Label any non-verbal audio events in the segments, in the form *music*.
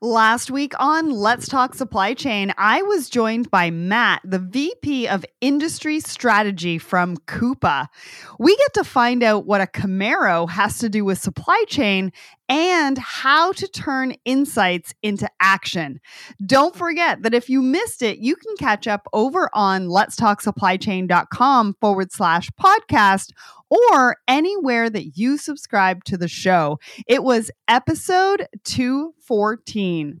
Last week on Let's Talk Supply Chain, I was joined by Matt, the VP of Industry Strategy from Coupa. We get to find out what a Camaro has to do with supply chain and how to turn insights into action. Don't forget that if you missed it, you can catch up over on letstalksupplychain.com forward slash podcast or anywhere that you subscribe to the show. It was episode 214.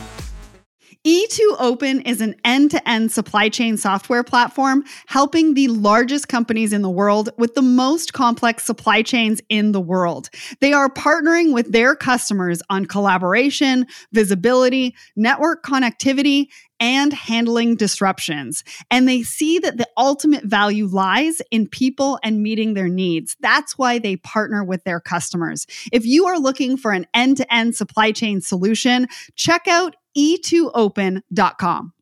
E2 Open is an end to end supply chain software platform helping the largest companies in the world with the most complex supply chains in the world. They are partnering with their customers on collaboration, visibility, network connectivity, and handling disruptions. And they see that the ultimate value lies in people and meeting their needs. That's why they partner with their customers. If you are looking for an end to end supply chain solution, check out e2open.com.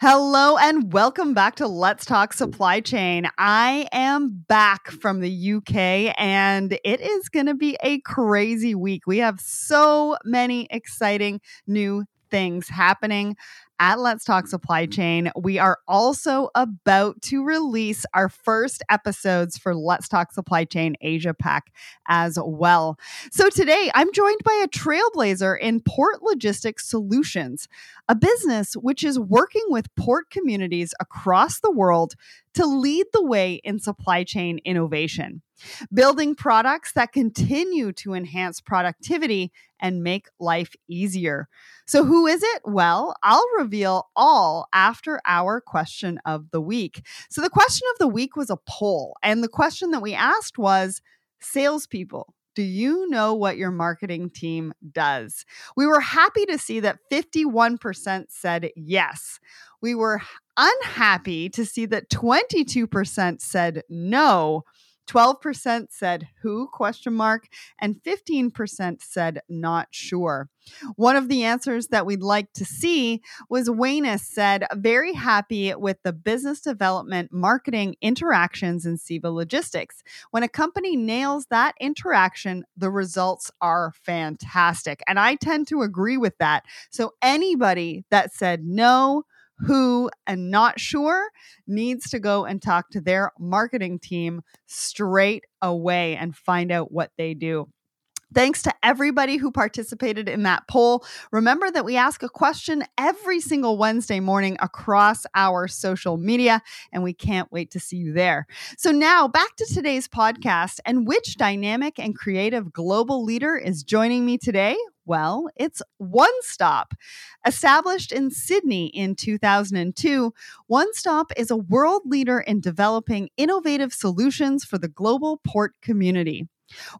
Hello and welcome back to Let's Talk Supply Chain. I am back from the UK and it is going to be a crazy week. We have so many exciting new things happening at Let's Talk Supply mm-hmm. Chain. We are also about to release our first episodes for Let's Talk Supply Chain Asia Pac as well. So today I'm joined by a trailblazer in port logistics solutions, a business which is working with port communities across the world to lead the way in supply chain innovation, building products that continue to enhance productivity and make life easier. So, who is it? Well, I'll reveal all after our question of the week. So, the question of the week was a poll, and the question that we asked was salespeople. Do you know what your marketing team does? We were happy to see that 51% said yes. We were unhappy to see that 22% said no. 12% said who question mark and 15% said not sure. One of the answers that we'd like to see was Wayne said very happy with the business development marketing interactions in CEVA Logistics. When a company nails that interaction, the results are fantastic. And I tend to agree with that. So anybody that said no, who and not sure needs to go and talk to their marketing team straight away and find out what they do. Thanks to everybody who participated in that poll. Remember that we ask a question every single Wednesday morning across our social media, and we can't wait to see you there. So, now back to today's podcast and which dynamic and creative global leader is joining me today? Well, it's One Stop. Established in Sydney in 2002, One Stop is a world leader in developing innovative solutions for the global port community.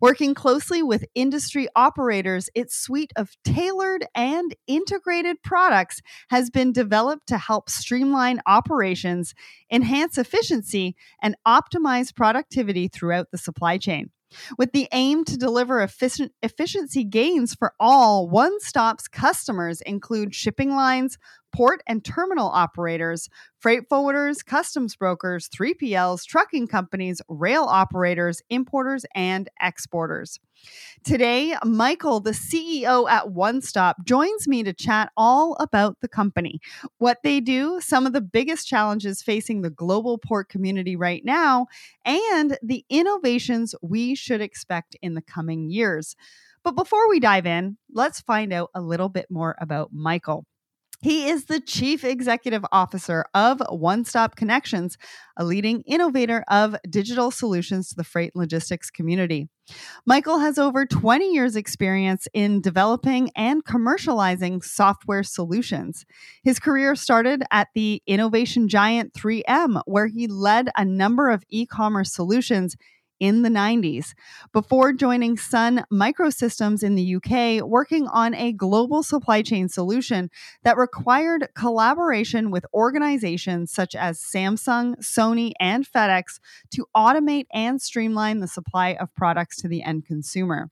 Working closely with industry operators, its suite of tailored and integrated products has been developed to help streamline operations, enhance efficiency, and optimize productivity throughout the supply chain. With the aim to deliver efficient, efficiency gains for all, One Stop's customers include shipping lines, port and terminal operators, freight forwarders, customs brokers, 3PLs, trucking companies, rail operators, importers, and exporters. Today, Michael, the CEO at One Stop, joins me to chat all about the company, what they do, some of the biggest challenges facing the global port community right now, and the innovations we should expect in the coming years. But before we dive in, let's find out a little bit more about Michael. He is the Chief Executive Officer of One Stop Connections, a leading innovator of digital solutions to the freight and logistics community. Michael has over 20 years' experience in developing and commercializing software solutions. His career started at the innovation giant 3M, where he led a number of e commerce solutions in the 90s before joining Sun Microsystems in the UK, working on a global supply chain solution that required collaboration with organizations such as Samsung, Sony, and FedEx to automate and streamline the supply of products to the end consumer.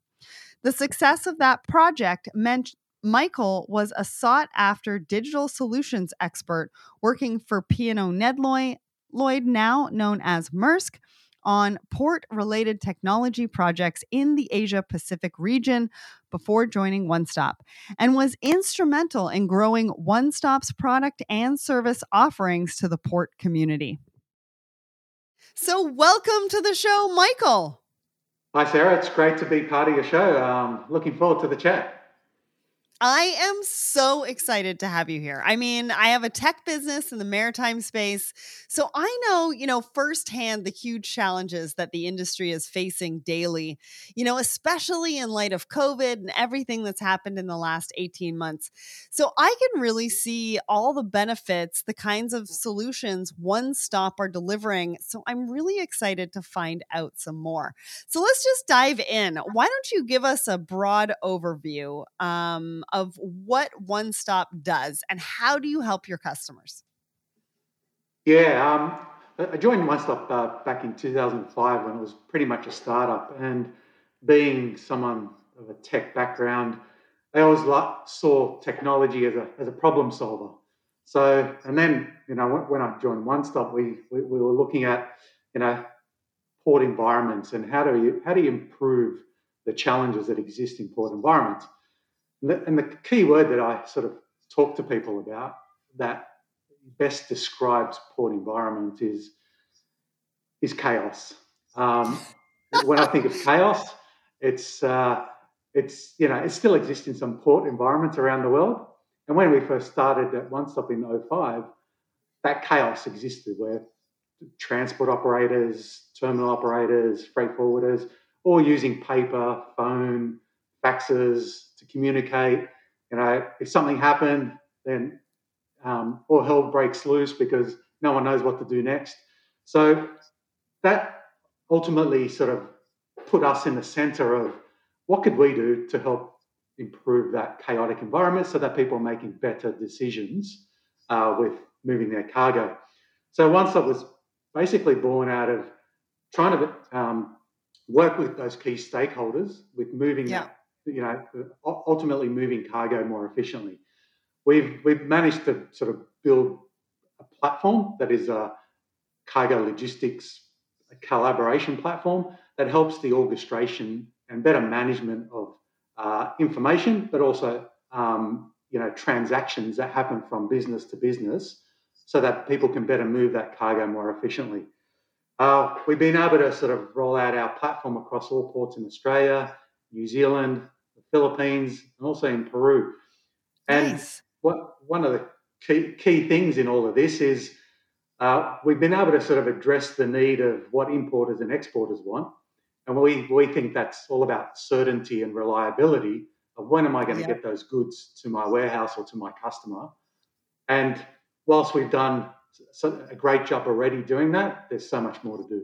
The success of that project meant Michael was a sought after digital solutions expert working for P&O Nedlloy, Lloyd, now known as Maersk, on port related technology projects in the Asia Pacific region before joining One Stop, and was instrumental in growing One Stop's product and service offerings to the port community. So, welcome to the show, Michael. Hi, Sarah. It's great to be part of your show. Um, looking forward to the chat. I am so excited to have you here. I mean, I have a tech business in the maritime space. So I know, you know, firsthand the huge challenges that the industry is facing daily, you know, especially in light of COVID and everything that's happened in the last 18 months. So I can really see all the benefits, the kinds of solutions One Stop are delivering. So I'm really excited to find out some more. So let's just dive in. Why don't you give us a broad overview? Um, of what One Stop does and how do you help your customers? Yeah, um, I joined One Stop uh, back in 2005 when it was pretty much a startup. And being someone of a tech background, I always saw technology as a, as a problem solver. So, and then, you know, when I joined One Stop, we, we, we were looking at, you know, port environments and how do you, how do you improve the challenges that exist in port environments. And the, key word that I sort of talk to people about that best describes port environment is is chaos. Um, when I think of chaos, it's uh, it's you know it still exists in some port environments around the world. And when we first started at One Stop in 05, that chaos existed where transport operators, terminal operators, freight forwarders, all using paper, phone, faxes to communicate. You know, if something happened, then um, all hell breaks loose because no one knows what to do next. So that ultimately sort of put us in the center of what could we do to help improve that chaotic environment so that people are making better decisions uh, with moving their cargo. So One Stop was basically born out of trying to um, work with those key stakeholders with moving yeah you know, ultimately moving cargo more efficiently. We've we've managed to sort of build a platform that is a cargo logistics collaboration platform that helps the orchestration and better management of uh, information, but also um, you know transactions that happen from business to business, so that people can better move that cargo more efficiently. Uh, we've been able to sort of roll out our platform across all ports in Australia, New Zealand, Philippines, and also in Peru. And nice. what one of the key, key things in all of this is uh, we've been able to sort of address the need of what importers and exporters want. And we, we think that's all about certainty and reliability of when am I going to get those goods to my warehouse or to my customer. And whilst we've done a great job already doing that, there's so much more to do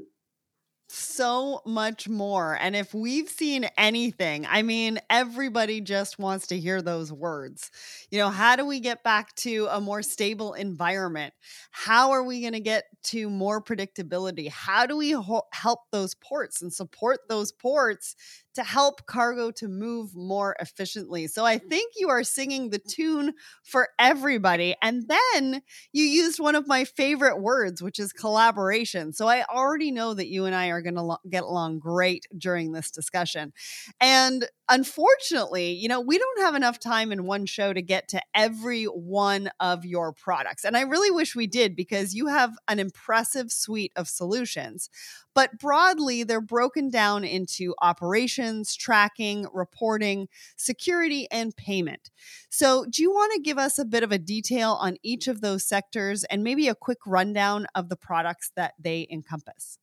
so much more. And if we've seen anything, I mean, everybody just wants to hear those words. You know, how do we get back to a more stable environment? How are we going to get to more predictability? How do we ho- help those ports and support those ports to help cargo to move more efficiently. So I mm. think you are singing the mm. tune for everybody. And then you used one of my favorite words, which is collaboration. So I already know that you and I are going to lo- get along great during this discussion. And unfortunately, you know, we don't have enough time in one show to get to every one of your products. And I really wish we did because you have an impressive suite of solutions. But broadly, they're broken down into operations, tracking, reporting, security, and payment. So, do you want to give us a bit of a detail on each of those sectors and maybe a quick rundown of the products that they encompass?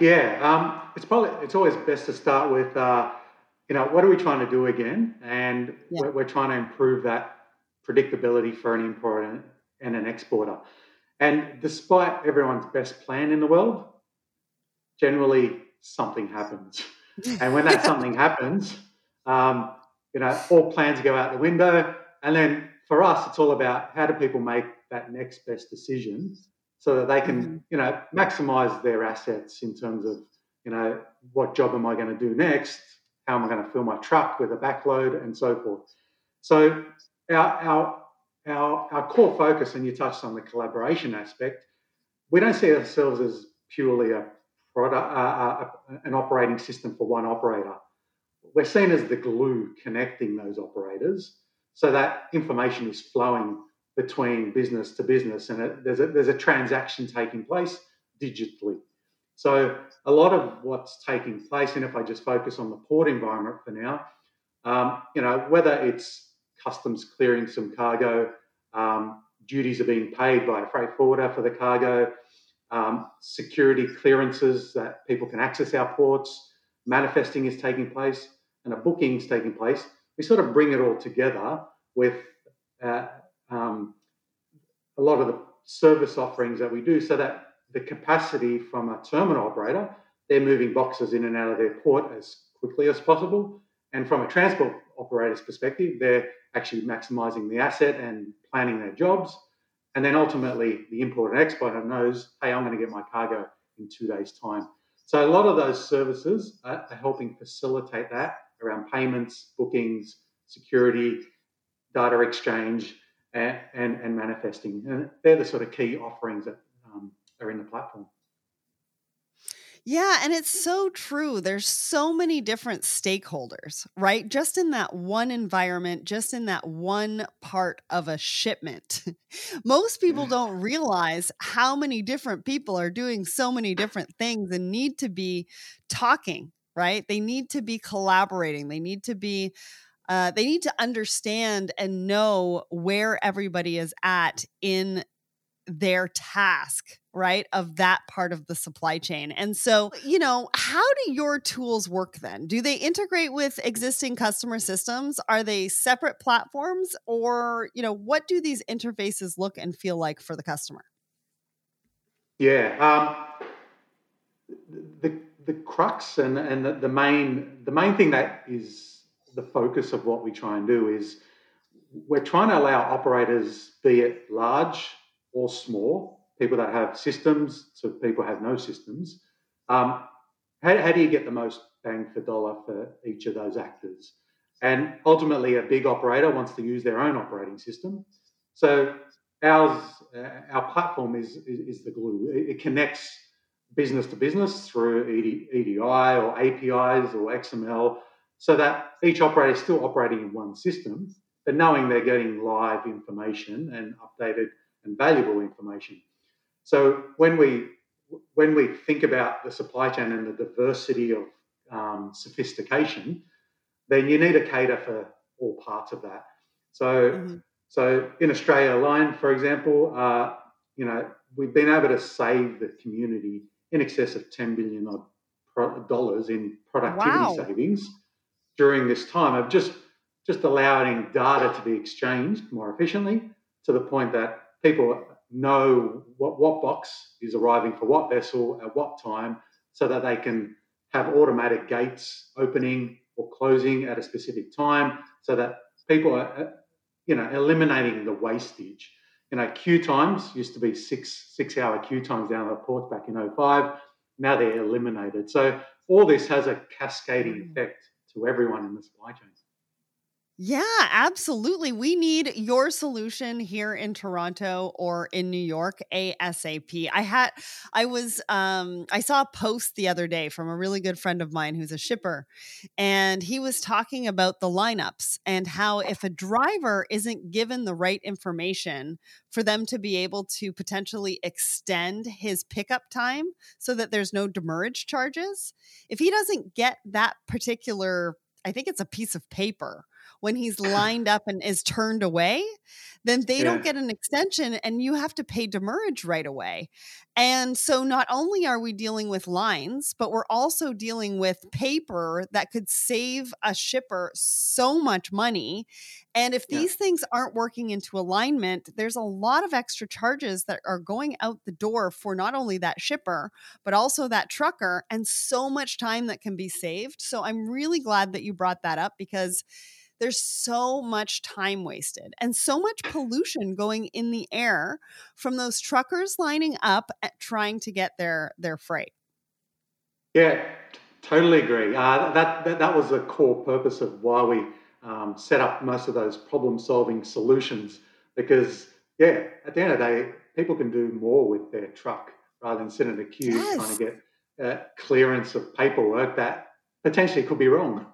Yeah, um, it's probably it's always best to start with uh, you know, what are we trying to do again? And yeah. we're, we're, trying to improve that predictability for an importer and an exporter. And despite everyone's best plan in the world, generally something happens. *laughs* and when that something happens, um, you know, all plans go out the window. And then for us, it's all about how do people make that next best decision so that they can, mm-hmm. you know, maximize their assets in terms of, you know, what job am I going to do next? How am I going to fill my truck with a backload and so forth? So our, our, our, our core focus, and you touched on the collaboration aspect, we don't see ourselves as purely a product, uh, uh, an operating system for one operator. We're seen as the glue connecting those operators so that information is flowing between business to business and it, there's, a, there's a transaction taking place digitally. So a lot of what's taking place, and if I just focus on the port environment for now, um, you know, whether it's customs clearing some cargo, um, duties are being paid by a freight forwarder for the cargo, um, security clearances that people can access our ports, manifesting is taking place, and a booking is taking place. We sort of bring it all together with uh, um, a lot of the service offerings that we do so that the capacity from a terminal operator, they're moving boxes in and out of their port as quickly as possible. And from a transport operator's perspective, they're actually maximizing the asset and planning their jobs. And then ultimately, the importer and exporter knows, hey, I'm going to get my cargo in two days' time. So a lot of those services are, helping facilitate that around payments, bookings, security, data exchange, and, and, and manifesting. And they're the sort of key offerings that um, are in the platform. Yeah, and it's so true. There's so many different stakeholders, right? Just in that one environment, just in that one part of a shipment. *laughs* Most people don't realize how many different people are doing so many different things and need to be talking, right? They need to be collaborating. They need to be uh, they need to understand and know where everybody is at in their task, right, of that part of the supply chain. And so, you know, how do your tools work then? Do they integrate with existing customer systems? Are they separate platforms or, you know, what do these interfaces look and feel like for the customer? Yeah, um, the the crux and and the, the main the main thing that is the focus of what we try and do is we're trying to allow operators, be it large or small, people that have systems to people have no systems. Um, how, how do you get the most bang for dollar for each of those actors? And ultimately, a big operator wants to use their own operating system. So ours, uh, our platform is, is, is the glue. It, it, connects business to business through ED, EDI or APIs or XML, so that each operator is still operating in one system, but knowing they're getting live information and updated and valuable information. So when we when we think about the supply chain and the diversity of um, sophistication, then you need to cater for all parts of that. So mm-hmm. so in Australia alone, for example, uh, you know we've been able to save the community in excess of ten billion dollars in productivity wow. savings during this time of just just allowing data to be exchanged more efficiently to the point that people know what, what box is arriving for what vessel at what time so that they can have automatic gates opening or closing at a specific time so that people are uh, you know eliminating the wastage. You know queue times used to be six six hour queue times down the ports back in 05 now they're eliminated. So all this has a cascading mm. effect to everyone in the supply chain yeah, absolutely. We need your solution here in Toronto or in New York ASAP. I had I was um I saw a post the other day from a really good friend of mine who's a shipper and he was talking about the lineups and how if a driver isn't given the right information for them to be able to potentially extend his pickup time so that there's no demurrage charges, if he doesn't get that particular I think it's a piece of paper when he's *laughs* lined up and is turned away, then they yeah. don't get an extension and you have to pay demurrage right away. And so not only are we dealing with lines, but we're also dealing with paper that could save a shipper so much money. And if these yeah. things aren't working into alignment, there's a lot of extra charges that are going out the door for not only that shipper, but also that trucker, and so much time that can be saved. So I'm really glad that you brought that up because there's so much time wasted and so much pollution going in the air from those truckers lining up trying to get their their freight. Yeah, totally agree. Uh, that, that that was the core purpose of why we um, set up most of those problem-solving solutions. Because yeah, at the end of the day, people can do more with their truck rather than sit in a queue yes. trying to get uh, clearance of paperwork that potentially could be wrong.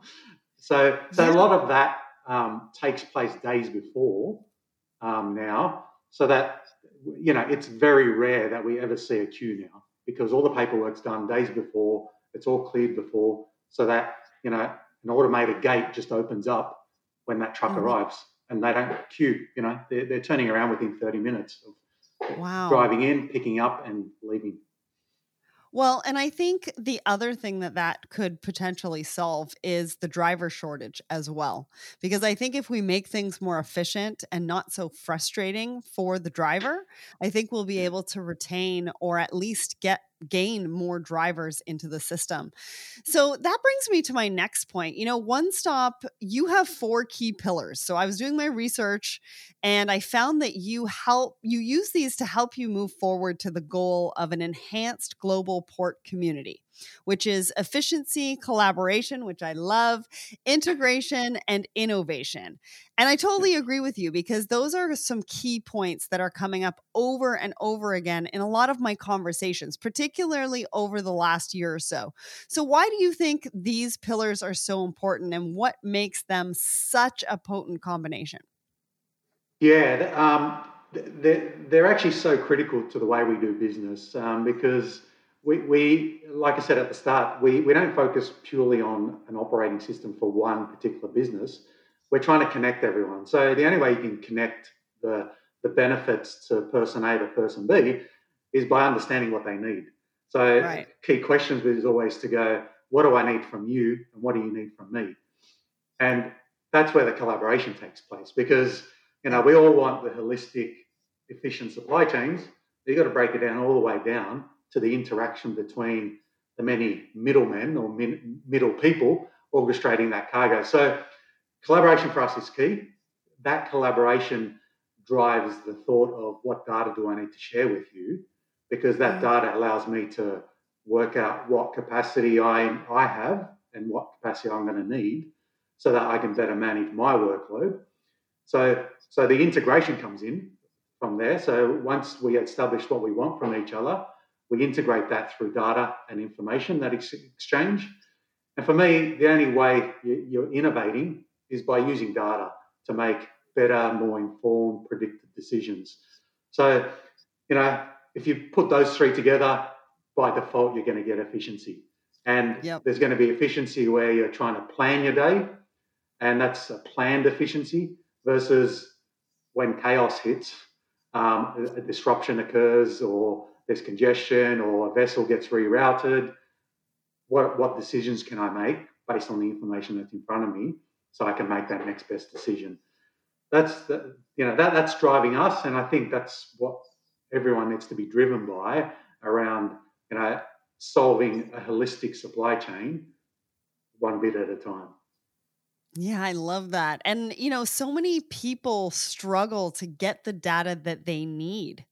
So, so yeah. a lot of that um, takes place days before um, now, so that you know it's very rare that we ever see a queue now because all the paperwork's done days before. It's all cleared before, so that you know an automated gate just opens up when that truck mm-hmm. arrives, and they don't queue. You know, they're, they're turning around within thirty minutes of wow. driving in, picking up, and leaving. Well, and I think the other thing that that could potentially solve is the driver shortage as well. Because I think if we make things more efficient and not so frustrating for the driver, I think we'll be able to retain or at least get gain more drivers into the system. So that brings me to my next point. You know, One Stop, you have four key pillars. So I was doing my research and I found that you help you use these to help you move forward to the goal of an enhanced global port community which is efficiency, collaboration, which I love, integration, and innovation. And I totally agree with you because those are some key points that are coming up over and over again in a lot of my conversations, particularly over the last year or so. So, why do you think these pillars are so important and what makes them such a potent combination? Yeah, um, they're, they're actually so critical to the way we do business um, because we, we, like I said at the start, we, we don't focus purely on an operating system for one particular business. We're trying to connect everyone. So the only way you can connect the, the benefits to person A to person B is by understanding what they need. So right. key questions is always to go, what do I need from you and what do you need from me? And that's where the collaboration takes place because you know we all want the holistic, efficient supply chains. You've got to break it down all the way down to the interaction between the many middlemen or min, middle people orchestrating that cargo. So, collaboration for us is key. That collaboration drives the thought of what data do I need to share with you, because that mm. data allows me to work out what capacity I, I have and what capacity I'm going to need so that I can better manage my workload. So, so the integration comes in from there. So once we establish what we want from each other, we integrate that through data and information, that exchange. And for me, the only way you're innovating is by using data to make better, more informed, predicted decisions. So, you know, if you put those three together, by default, you're going to get efficiency. And yep. there's going to be efficiency where you're trying to plan your day, and that's a planned efficiency versus when chaos hits, um, a disruption occurs or there's congestion or a vessel gets rerouted, what, what decisions can I make based on the information that's in front of me so I can make that next best decision? That's the, you know that that's driving us, and I think that's what everyone needs to be driven by around you know solving a holistic supply chain one bit at a time. Yeah, I love that. And, you know, so many people struggle to get the data that they need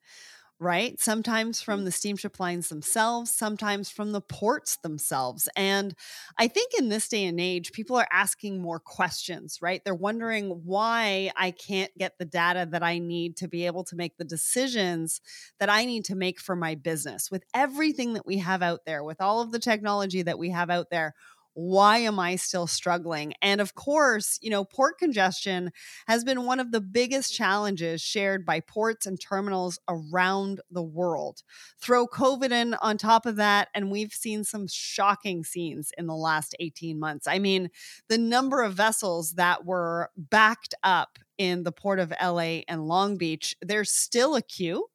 right? Sometimes from mm. the steamship lines themselves, sometimes from the ports themselves. And I think in this day and age, people are asking more questions, right? They're wondering why I can't get the data that I need to be able to make the decisions that I need to make for my business. With everything that we have out there, with all of the technology that we have out there, why am I still struggling? And of course, you know, port congestion has been one of the biggest challenges shared by ports and terminals around the world. Throw COVID in on top of that, and we've seen some shocking scenes in the last 18 months. I mean, the number of vessels that were backed up in the port of LA and Long Beach, there's still a queue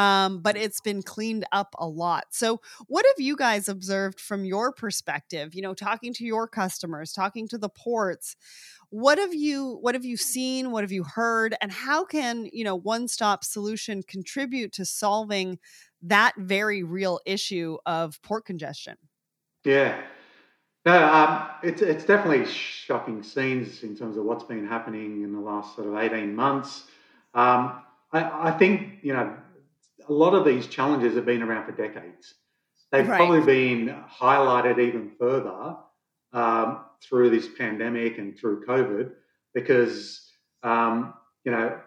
um, but it's been cleaned up a lot. So, what have you guys observed from your perspective? You know, talking to your customers, talking to the ports. What have you What have you seen? What have you heard? And how can you know One Stop Solution contribute to solving that very real issue of port congestion? Yeah. No, um, it's it's definitely shocking scenes in terms of what's been happening in the last sort of eighteen months. Um, I, I think you know a lot of these challenges have been around for decades. They've right. probably been highlighted even further um, through this pandemic and through COVID because, um, you know,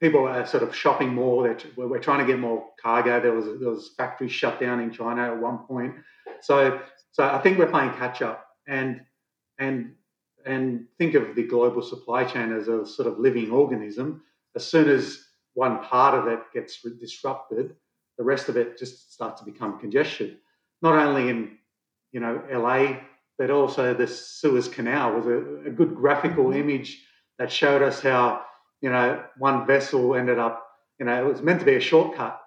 people are sort of shopping more. We're trying to get more cargo. There was there was factories shut down in China at one point. So so I think we're playing catch up and and and think of the global supply chain as a sort of living organism. As soon as one part of it gets disrupted, the rest of it just starts to become congestion. Not only in, you know, LA, but also the Suez Canal was a, a good graphical mm-hmm. image that showed us how, you know, one vessel ended up, you know, it was meant to be a shortcut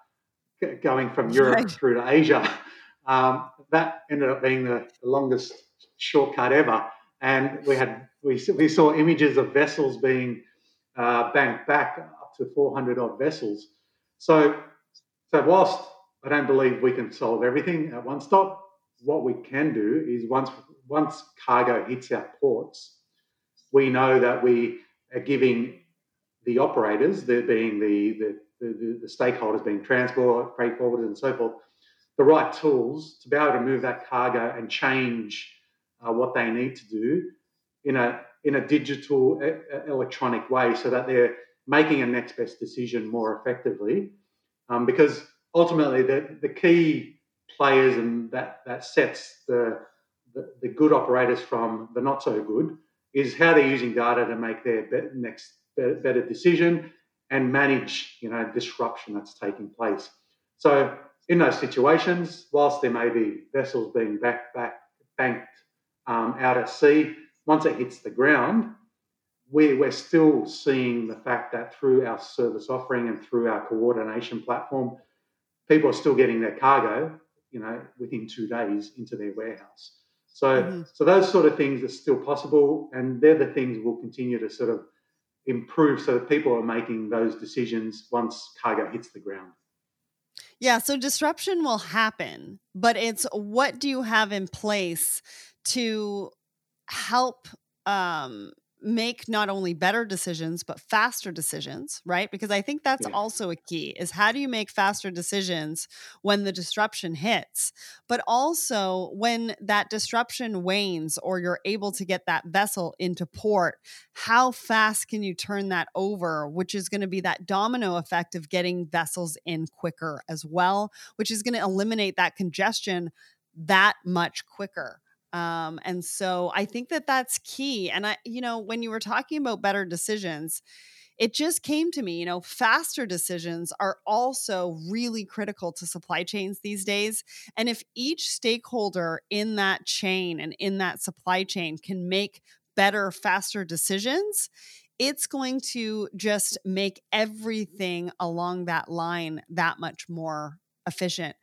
going from Europe right. through to Asia. *laughs* Um, that ended up being the, the longest shortcut ever. And we had we, we saw images of vessels being uh, banked back to 400 odd vessels. So, so whilst I don't believe we can solve everything at one stop, what we can do is once once cargo hits our ports, we know that we are giving the operators, they're being the, the, the, the stakeholders, being transport, freight forwarders, and so forth, the right tools to be able to move that cargo and change uh, what they need to do in a in a digital electronic way, so that they're making a next best decision more effectively. Um, because ultimately, the, the key players and that, that sets the, the, the, good operators from the not so good is how they're using data to make their be- next better, better decision and manage you know disruption that's taking place. So in those situations, whilst there may be vessels being back, back banked um, out at sea, once it hits the ground, we, we're still seeing the fact that through our service offering and through our coordination platform, people are still getting their cargo, you know, within two days into their warehouse. So, mm-hmm. so those sort of things are still possible, and they're the things we'll continue to sort of improve so that people are making those decisions once cargo hits the ground. Yeah, so disruption will happen, but it's what do you have in place to help um, make not only better decisions but faster decisions right because i think that's yeah. also a key is how do you make faster decisions when the disruption hits but also when that disruption wanes or you're able to get that vessel into port how fast can you turn that over which is going to be that domino effect of getting vessels in quicker as well which is going to eliminate that congestion that much quicker um, and so I think that that's key. And I, you know, when you were talking about better decisions, it just came to me, you know, faster decisions are also really critical to supply chains these days. And if each stakeholder in that chain and in that supply chain can make better, faster decisions, it's going to just make everything along that line that much more efficient.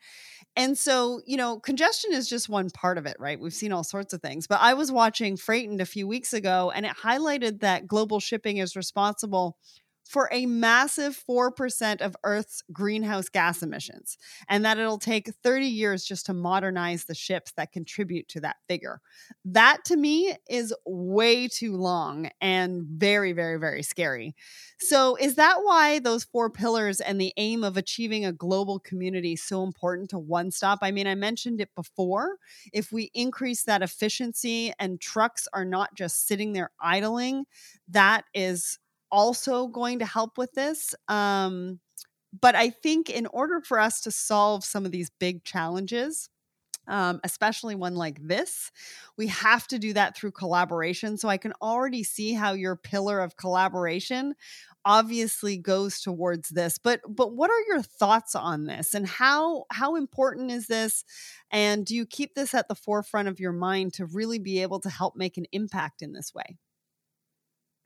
And so, you know, congestion is just one part of it, right? We've seen all sorts of things. But I was watching Freightened a few weeks ago, and it highlighted that global shipping is responsible for a massive 4% of Earth's greenhouse gas emissions, and that it'll take 30 years just to modernize the ships that contribute to that figure. That to me is way too long and very, very, very scary. So, is that why those four pillars and the aim of achieving a global community so important to One Stop? I mean, I mentioned it before. If we increase that efficiency and trucks are not just sitting there idling, that is also going to help with this. Um, but I think in order for us to solve some of these big challenges, um, especially one like this. We have to do that through collaboration. So I can already see how your pillar of collaboration obviously goes towards this. But but what are your thoughts on this and how how important is this? And do you keep this at the forefront of your mind to really be able to help make an impact in this way?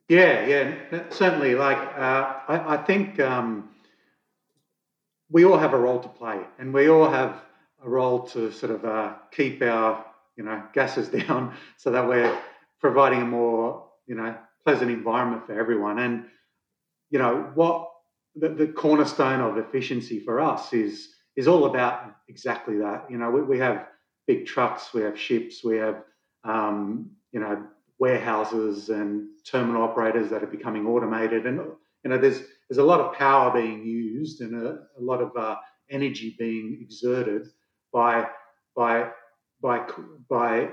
Yeah, yeah, certainly. Like uh, I, I think um, we all have a role to play, and we all have a role to sort of uh, keep our you know gases *laughs* down so that we're providing a more you know pleasant environment for everyone and you know what the, the cornerstone of efficiency for us is is all about exactly that you know we, we have big trucks we have ships we have um, you know warehouses and terminal operators that are becoming automated and you know there's there's a lot of power being used and a, a lot of uh, energy being exerted by by by by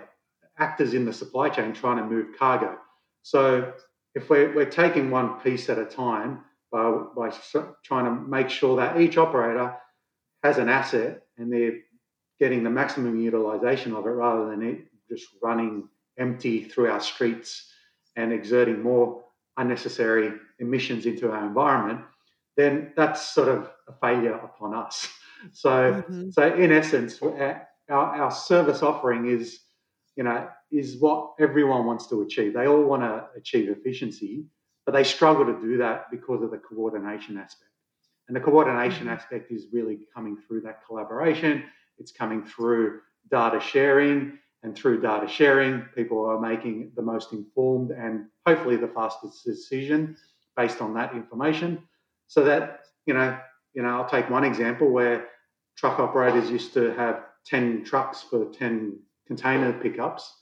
actors in the supply chain trying to move cargo. So if we're, we're taking one piece at a time by, by trying to make sure that each operator has an asset and they're getting the maximum utilization of it rather than it just running empty through our streets and exerting more unnecessary emissions into our environment, then that's sort of a failure upon us. *laughs* So, mm-hmm. so in essence, our, our service offering is, you know, is what everyone wants to achieve. They all want to achieve efficiency, but they struggle to do that because of the coordination aspect. And the coordination mm-hmm. aspect is really coming through that collaboration. It's coming through data sharing, and through data sharing, people are making the most informed and hopefully the fastest decision based on that information. So that you know, you know, I'll take one example where truck operators used to have 10 trucks for 10 container pickups.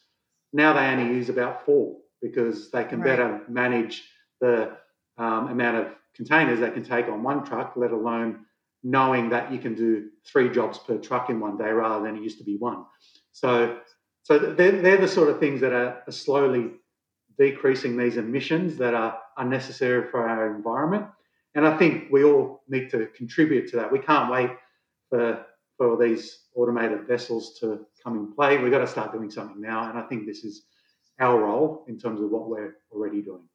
Now they only use about four because they can right. better manage the um, amount of containers they can take on one truck, let alone knowing that you can do three jobs per truck in one day rather than it used to be one. So, so they're, they're the sort of things that are, slowly decreasing these emissions that are unnecessary for our environment. And I think we all need to contribute to that. We can't wait for for these automated vessels to come in play. We've got to start doing something now, and I think this is our role in terms of what we're already doing.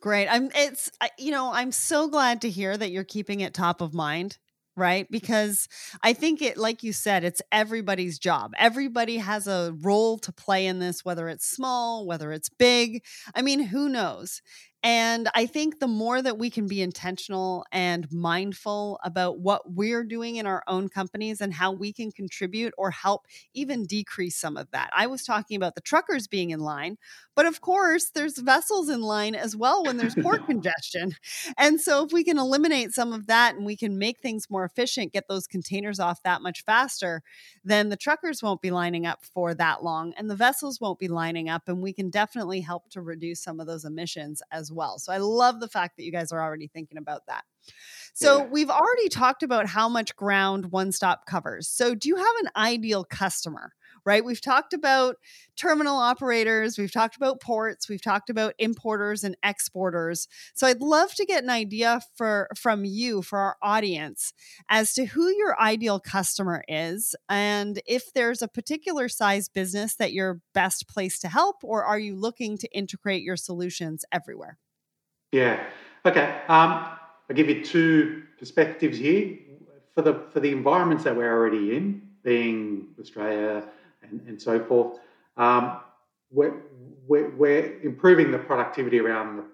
Great. I'm it's you know, I'm so glad to hear that you're keeping it top of mind right? Because I think it, like you said, it's everybody's job. Everybody has a role to play in this, whether it's small, whether it's big. I mean, who knows? And I think the more that we can be intentional and mindful about what we're doing in our own companies and how we can contribute or help even decrease some of that. I was talking about the truckers being in line, but of course, there's vessels in line as well when there's port *laughs* congestion. And so, if we can eliminate some of that and we can make things more efficient, get those containers off that much faster, then the truckers won't be lining up for that long and the vessels won't be lining up. And we can definitely help to reduce some of those emissions as well. So, I love the fact that you guys are already thinking about that. So, yeah. we've already talked about how much ground one stop covers. So, do you have an ideal customer? right? We've talked about terminal operators, we've talked about ports, we've talked about importers and exporters. So I'd love to get an idea for from you for our audience as to who your ideal customer is and if there's a particular size business that you're best placed to help or are you looking to integrate your solutions everywhere? Yeah. Okay. Um, I'll give you two perspectives here. For the for the environments that we're already in, being Australia, and, and so forth. Um, we're, we're, we're, improving the productivity around the,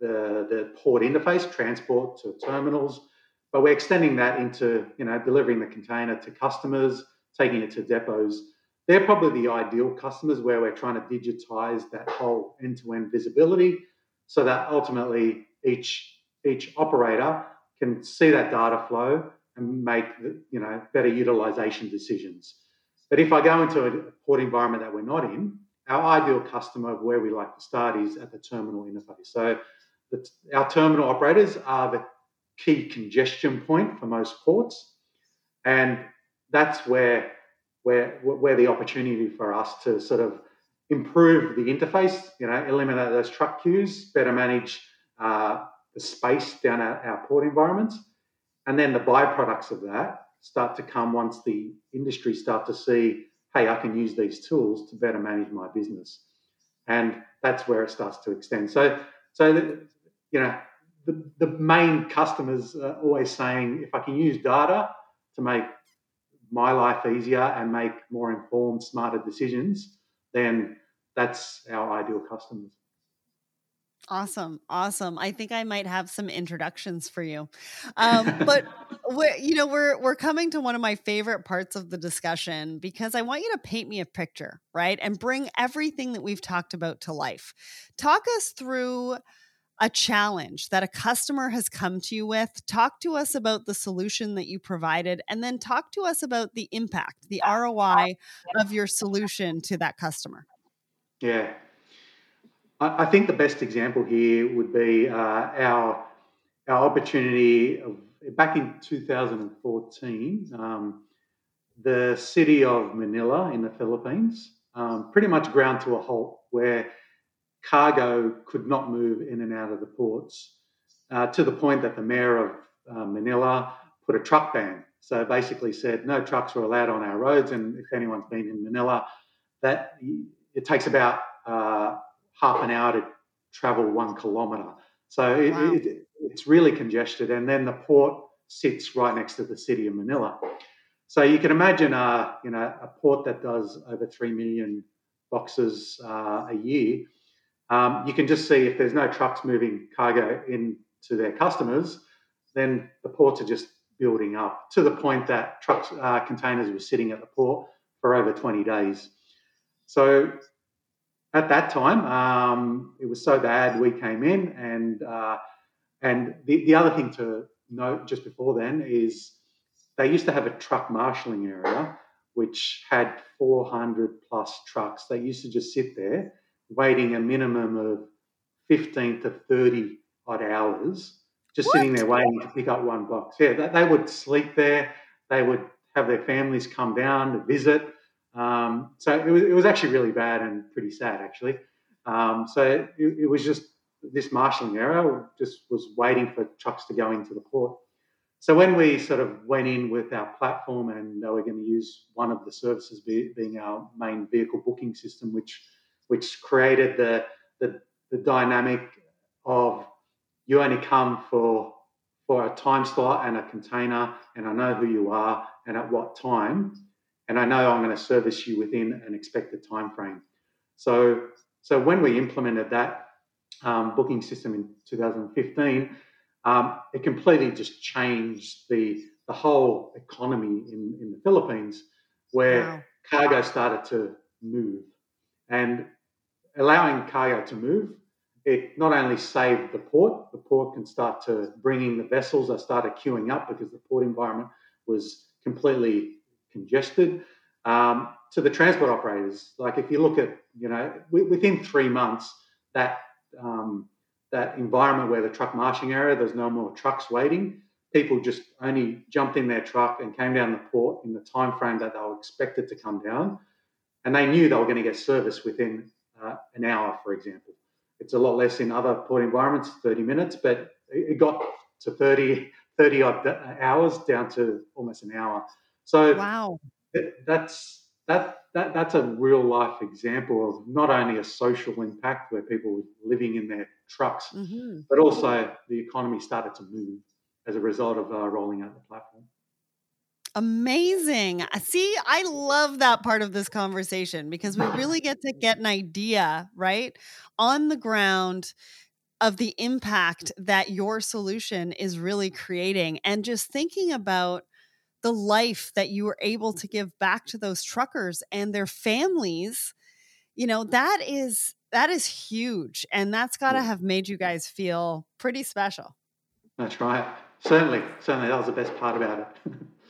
the, the, port interface, transport to terminals, but we're extending that into you know delivering the container to customers, taking it to depots. They're probably the ideal customers where we're trying to digitize that whole end-to-end visibility, so that ultimately each each operator can see that data flow and make you know better utilization decisions. But if I go into a port environment that we're not in, our ideal customer of where we like to start is at the terminal interface. So the, our terminal operators are the key congestion point for most ports, and that's where where where the opportunity for us to sort of improve the interface, you know, eliminate those truck queues, better manage uh, the space down our, our port environments, and then the byproducts of that start to come once the industry start to see, hey, I can use these tools to better manage my business. And that's where it starts to extend. So, so you know, the, the main customers are always saying, if I can use data to make my life easier and make more informed, smarter decisions, then that's our ideal customers. Awesome. Awesome. I think I might have some introductions for you. Um, but *laughs* we're, you know, we're we're coming to one of my favorite parts of the discussion because I want you to paint me a picture, right? And bring everything that we've talked about to life. Talk us through a challenge that a customer has come to you with. Talk to us about the solution that you provided, and then talk to us about the impact, the ROI of your solution to that customer. Yeah, I, think the best example here would be uh, our our opportunity of, back in 2014. Um, the city of Manila in the Philippines um, pretty much ground to a halt, where cargo could not move in and out of the ports, uh, to the point that the mayor of uh, Manila put a truck ban. So basically said no trucks were allowed on our roads, and if anyone's been in Manila, that it takes about uh, half an hour to travel one kilometre. So it, wow. it, it's really congested. And then the port sits right next to the city of Manila. So you can imagine a, you know, a port that does over 3 million boxes uh, a year. Um, you can just see if there's no trucks moving cargo in to their customers, then the ports are just building up to the point that trucks, uh, containers were sitting at the port for over 20 days. So at that time, um, it was so bad we came in, and uh, and the, the other thing to note just before then is they used to have a truck marshalling area which had 400 plus trucks. They used to just sit there waiting a minimum of 15 to 30 odd hours, just what? sitting there waiting to pick up one box. Yeah, they, they would sleep there. They would have their families come down to visit. Um, so it was, it was actually really bad and pretty sad, actually. Um, so it, it, was just this marshalling area just was waiting for trucks to go into the port. So when we sort of went in with our platform and they were going to use one of the services be, being our main vehicle booking system, which which created the, the the dynamic of you only come for for a time slot and a container, and I know who you are and at what time and I know I'm going to service you within an expected time frame. So, so when we implemented that um, booking system in 2015, um, it completely just changed the the whole economy in, in the Philippines, where wow. cargo started to move, and allowing cargo to move, it not only saved the port, the port can start to bring in the vessels. They started queuing up because the port environment was completely congested. Um, to the transport operators, like if you look at, you know, within three months, that um, that environment where the truck marshalling area, there's no more trucks waiting. People just only jumped in their truck and came down the port in the time frame that they were expected to come down, and they knew they were going to get service within uh, an hour, for example. It's a lot less in other port environments, 30 minutes, but it got to 30, 30 odd hours down to almost an hour. So wow, that's that that that's a real life example of not only a social impact where people were living in their trucks, mm-hmm. but also the economy started to move as a result of uh, rolling out the platform. Amazing. See, I love that part of this conversation because we really get to get an idea, right, on the ground of the impact that your solution is really creating and just thinking about the life that you were able to give back to those truckers and their families you know that is that is huge and that's got to have made you guys feel pretty special. That's right. Certainly certainly that was the best part about it *laughs*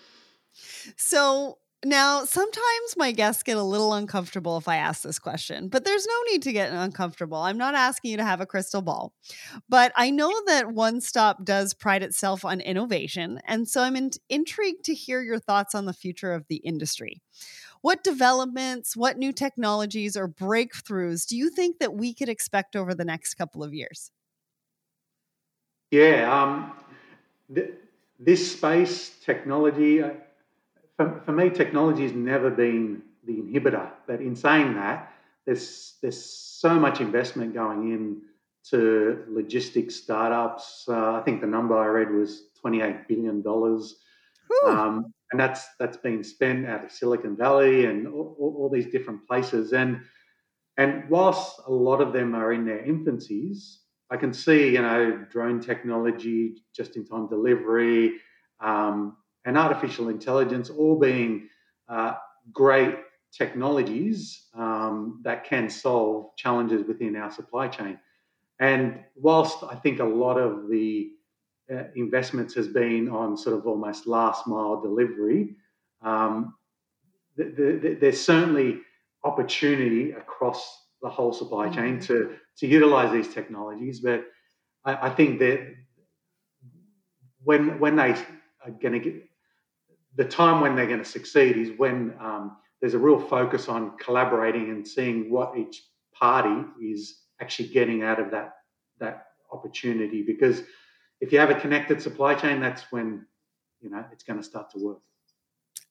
so now, sometimes my guests get a little uncomfortable if I ask this question, but there's no need to get uncomfortable. I'm not asking you to have a crystal ball. But I know that One Stop does pride itself on innovation. And so I'm in- intrigued to hear your thoughts on the future of the industry. What developments, what new technologies or breakthroughs do you think that we could expect over the next couple of years? Yeah, um, th- this space, technology, for, for me, technology has never been the inhibitor. But in saying that, there's there's so much investment going in to logistics startups. Uh, I think the number I read was 28 billion dollars, um, and that's that's been spent out of Silicon Valley and all, all, these different places. And and whilst a lot of them are in their infancies, I can see you know drone technology, just-in-time delivery, um, and artificial intelligence all being uh, great technologies um, that can solve challenges within our supply chain. And whilst I think a lot of the uh, investments has been on sort of almost last mile delivery, um, the, the, there's certainly opportunity across the whole supply chain mm-hmm. to to utilize these technologies. But I, I think that when when they are going to get the time when they're going to succeed is when um, there's a real focus on collaborating and seeing what each party is actually getting out of that that opportunity. Because if you have a connected supply chain, that's when you know it's going to start to work.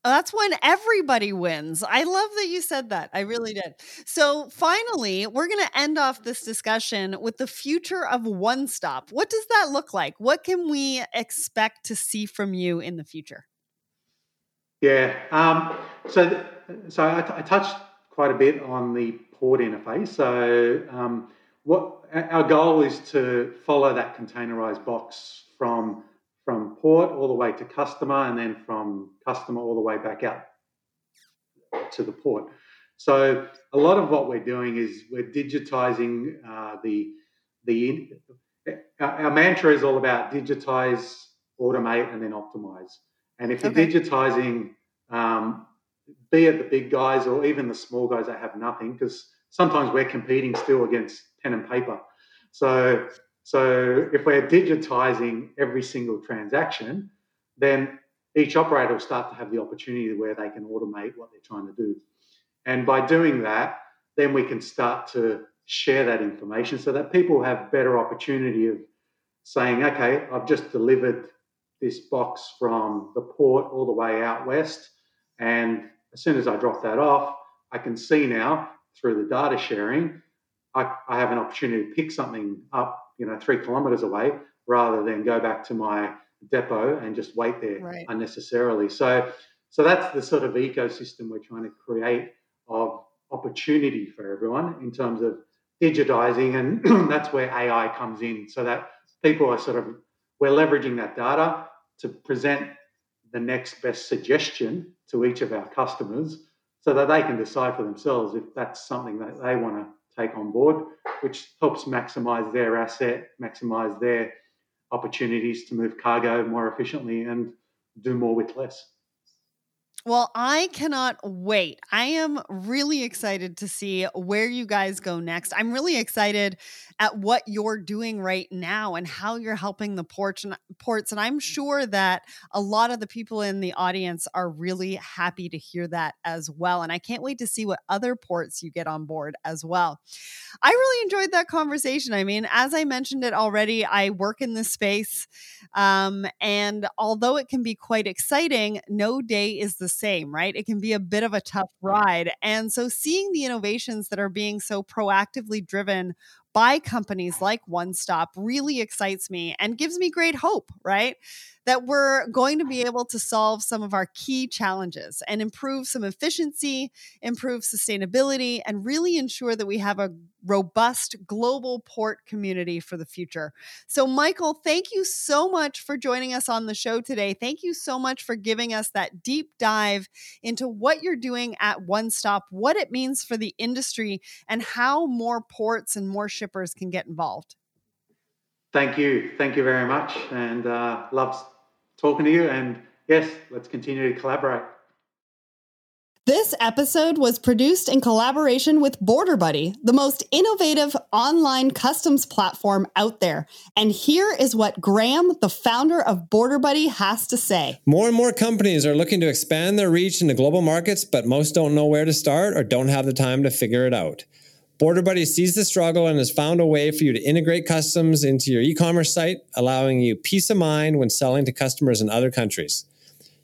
That's when everybody wins. I love that you said that. I really did. So, finally, we're going to end off this discussion with the future of One Stop. What does that look like? What can we expect to see from you in the future? Yeah. Um, so, so I, t- I touched quite a bit on the port interface. So, um, what our goal is to follow that containerized box from from port all the way to customer, and then from customer all the way back out to the port. So a lot of what we're doing is we're digitizing uh, the the our, mantra is all about digitize, automate, and then optimize. And if you're okay. digitizing, um, be it the big guys or even the small guys that have nothing, because sometimes we're competing still against pen and paper. So so if we're digitizing every single transaction, then each operator will start to have the opportunity where they can automate what they're trying to do. And by doing that, then we can start to share that information so that people have better opportunity of saying, okay, I've just delivered this box from the port all the way out west. And as soon as I drop that off, I can see now through the data sharing, I, I have an opportunity to pick something up you know three kilometers away rather than go back to my depot and just wait there right. unnecessarily. So so that's the sort of ecosystem we're trying to create of opportunity for everyone in terms of digitizing and *clears throat* that's where AI comes in so that people are sort of we're leveraging that data to present the next best suggestion to each of our customers so that they can decide for themselves if that's something that they want to take on board, which helps maximize their asset, maximize their opportunities to move cargo more efficiently and do more with less. Well, I cannot wait. I am really excited to see where you guys go next. I'm really excited at what you're doing right now and how you're helping the ports and ports and I'm sure that a lot of the people in the audience are really happy to hear that as well and I can't wait to see what other ports you get on board as well. I really enjoyed that conversation. I mean, as I mentioned it already, I work in this space um, and although it can be quite exciting, no day is the same, right? It can be a bit of a tough ride. And so seeing the innovations that are being so proactively driven by companies like One Stop really excites me and gives me great hope, right? That we're going to be able to solve some of our key challenges and improve some efficiency, improve sustainability, and really ensure that we have a robust global port community for the future. So, Michael, thank you so much for joining us on the show today. Thank you so much for giving us that deep dive into what you're doing at One Stop, what it means for the industry, and how more ports and more shippers can get involved. Thank you. Thank you very much. And uh, loves talking to you. And yes, let's continue to collaborate. This episode was produced in collaboration with Border Buddy, the most innovative online customs platform out there. And here is what Graham, the founder of Border Buddy, has to say. More and more companies are looking to expand their reach into global markets, but most don't know where to start or don't have the time to figure it out. Border Buddy sees the struggle and has found a way for you to integrate customs into your e commerce site, allowing you peace of mind when selling to customers in other countries.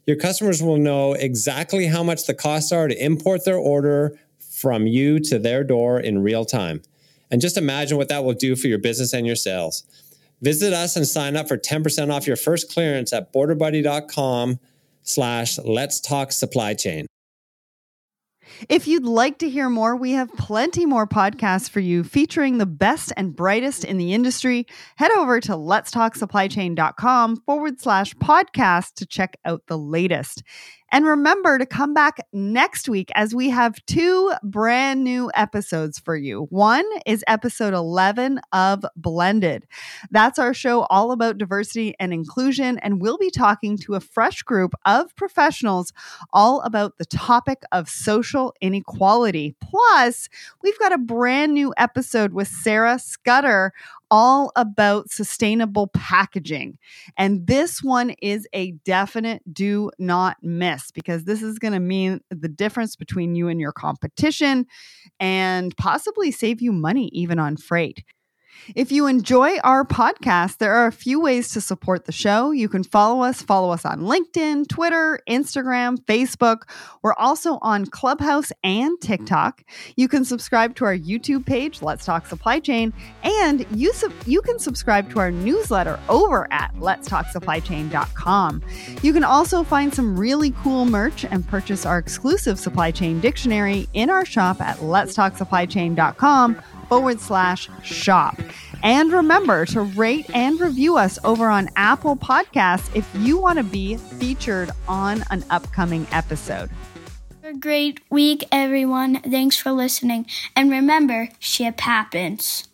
Your customers will know exactly how much the costs are to import their order from you to their door in real time. And just imagine what that will do for your business and your sales. Visit us and sign up for 10% off your first clearance at borderbuddy.com slash let's talk supply chain. If you'd like to hear more, we have plenty more podcasts for you featuring the best and brightest in the industry. Head over to letstalksupplychain.com forward slash podcast to check out the latest. And remember to come back next week as we have two brand new episodes for you. One is episode 11 of Blended. That's our show all about diversity and inclusion. And we'll be talking to a fresh group of professionals all about the topic of social inequality. Plus, we've got a brand new episode with Sarah Scudder all about sustainable packaging. And this one is a definite do not miss because this is going to mean the difference between you and your competition and possibly save you money even on freight. If you enjoy our podcast, there are a few ways to support the show. You can follow us, follow us on LinkedIn, Twitter, Instagram, Facebook. We're also on Clubhouse and TikTok. You can subscribe to our YouTube page, Let's Talk Supply Chain, and you you can subscribe to our newsletter over at letstalksupplychain.com. You can also find some really cool merch and purchase our exclusive supply chain dictionary in our shop at letstalksupplychain.com forward slash shop. And remember to rate and review us over on Apple Podcasts if you want to be featured on an upcoming episode. Have A great week, everyone. Thanks for listening. And remember, ship happens.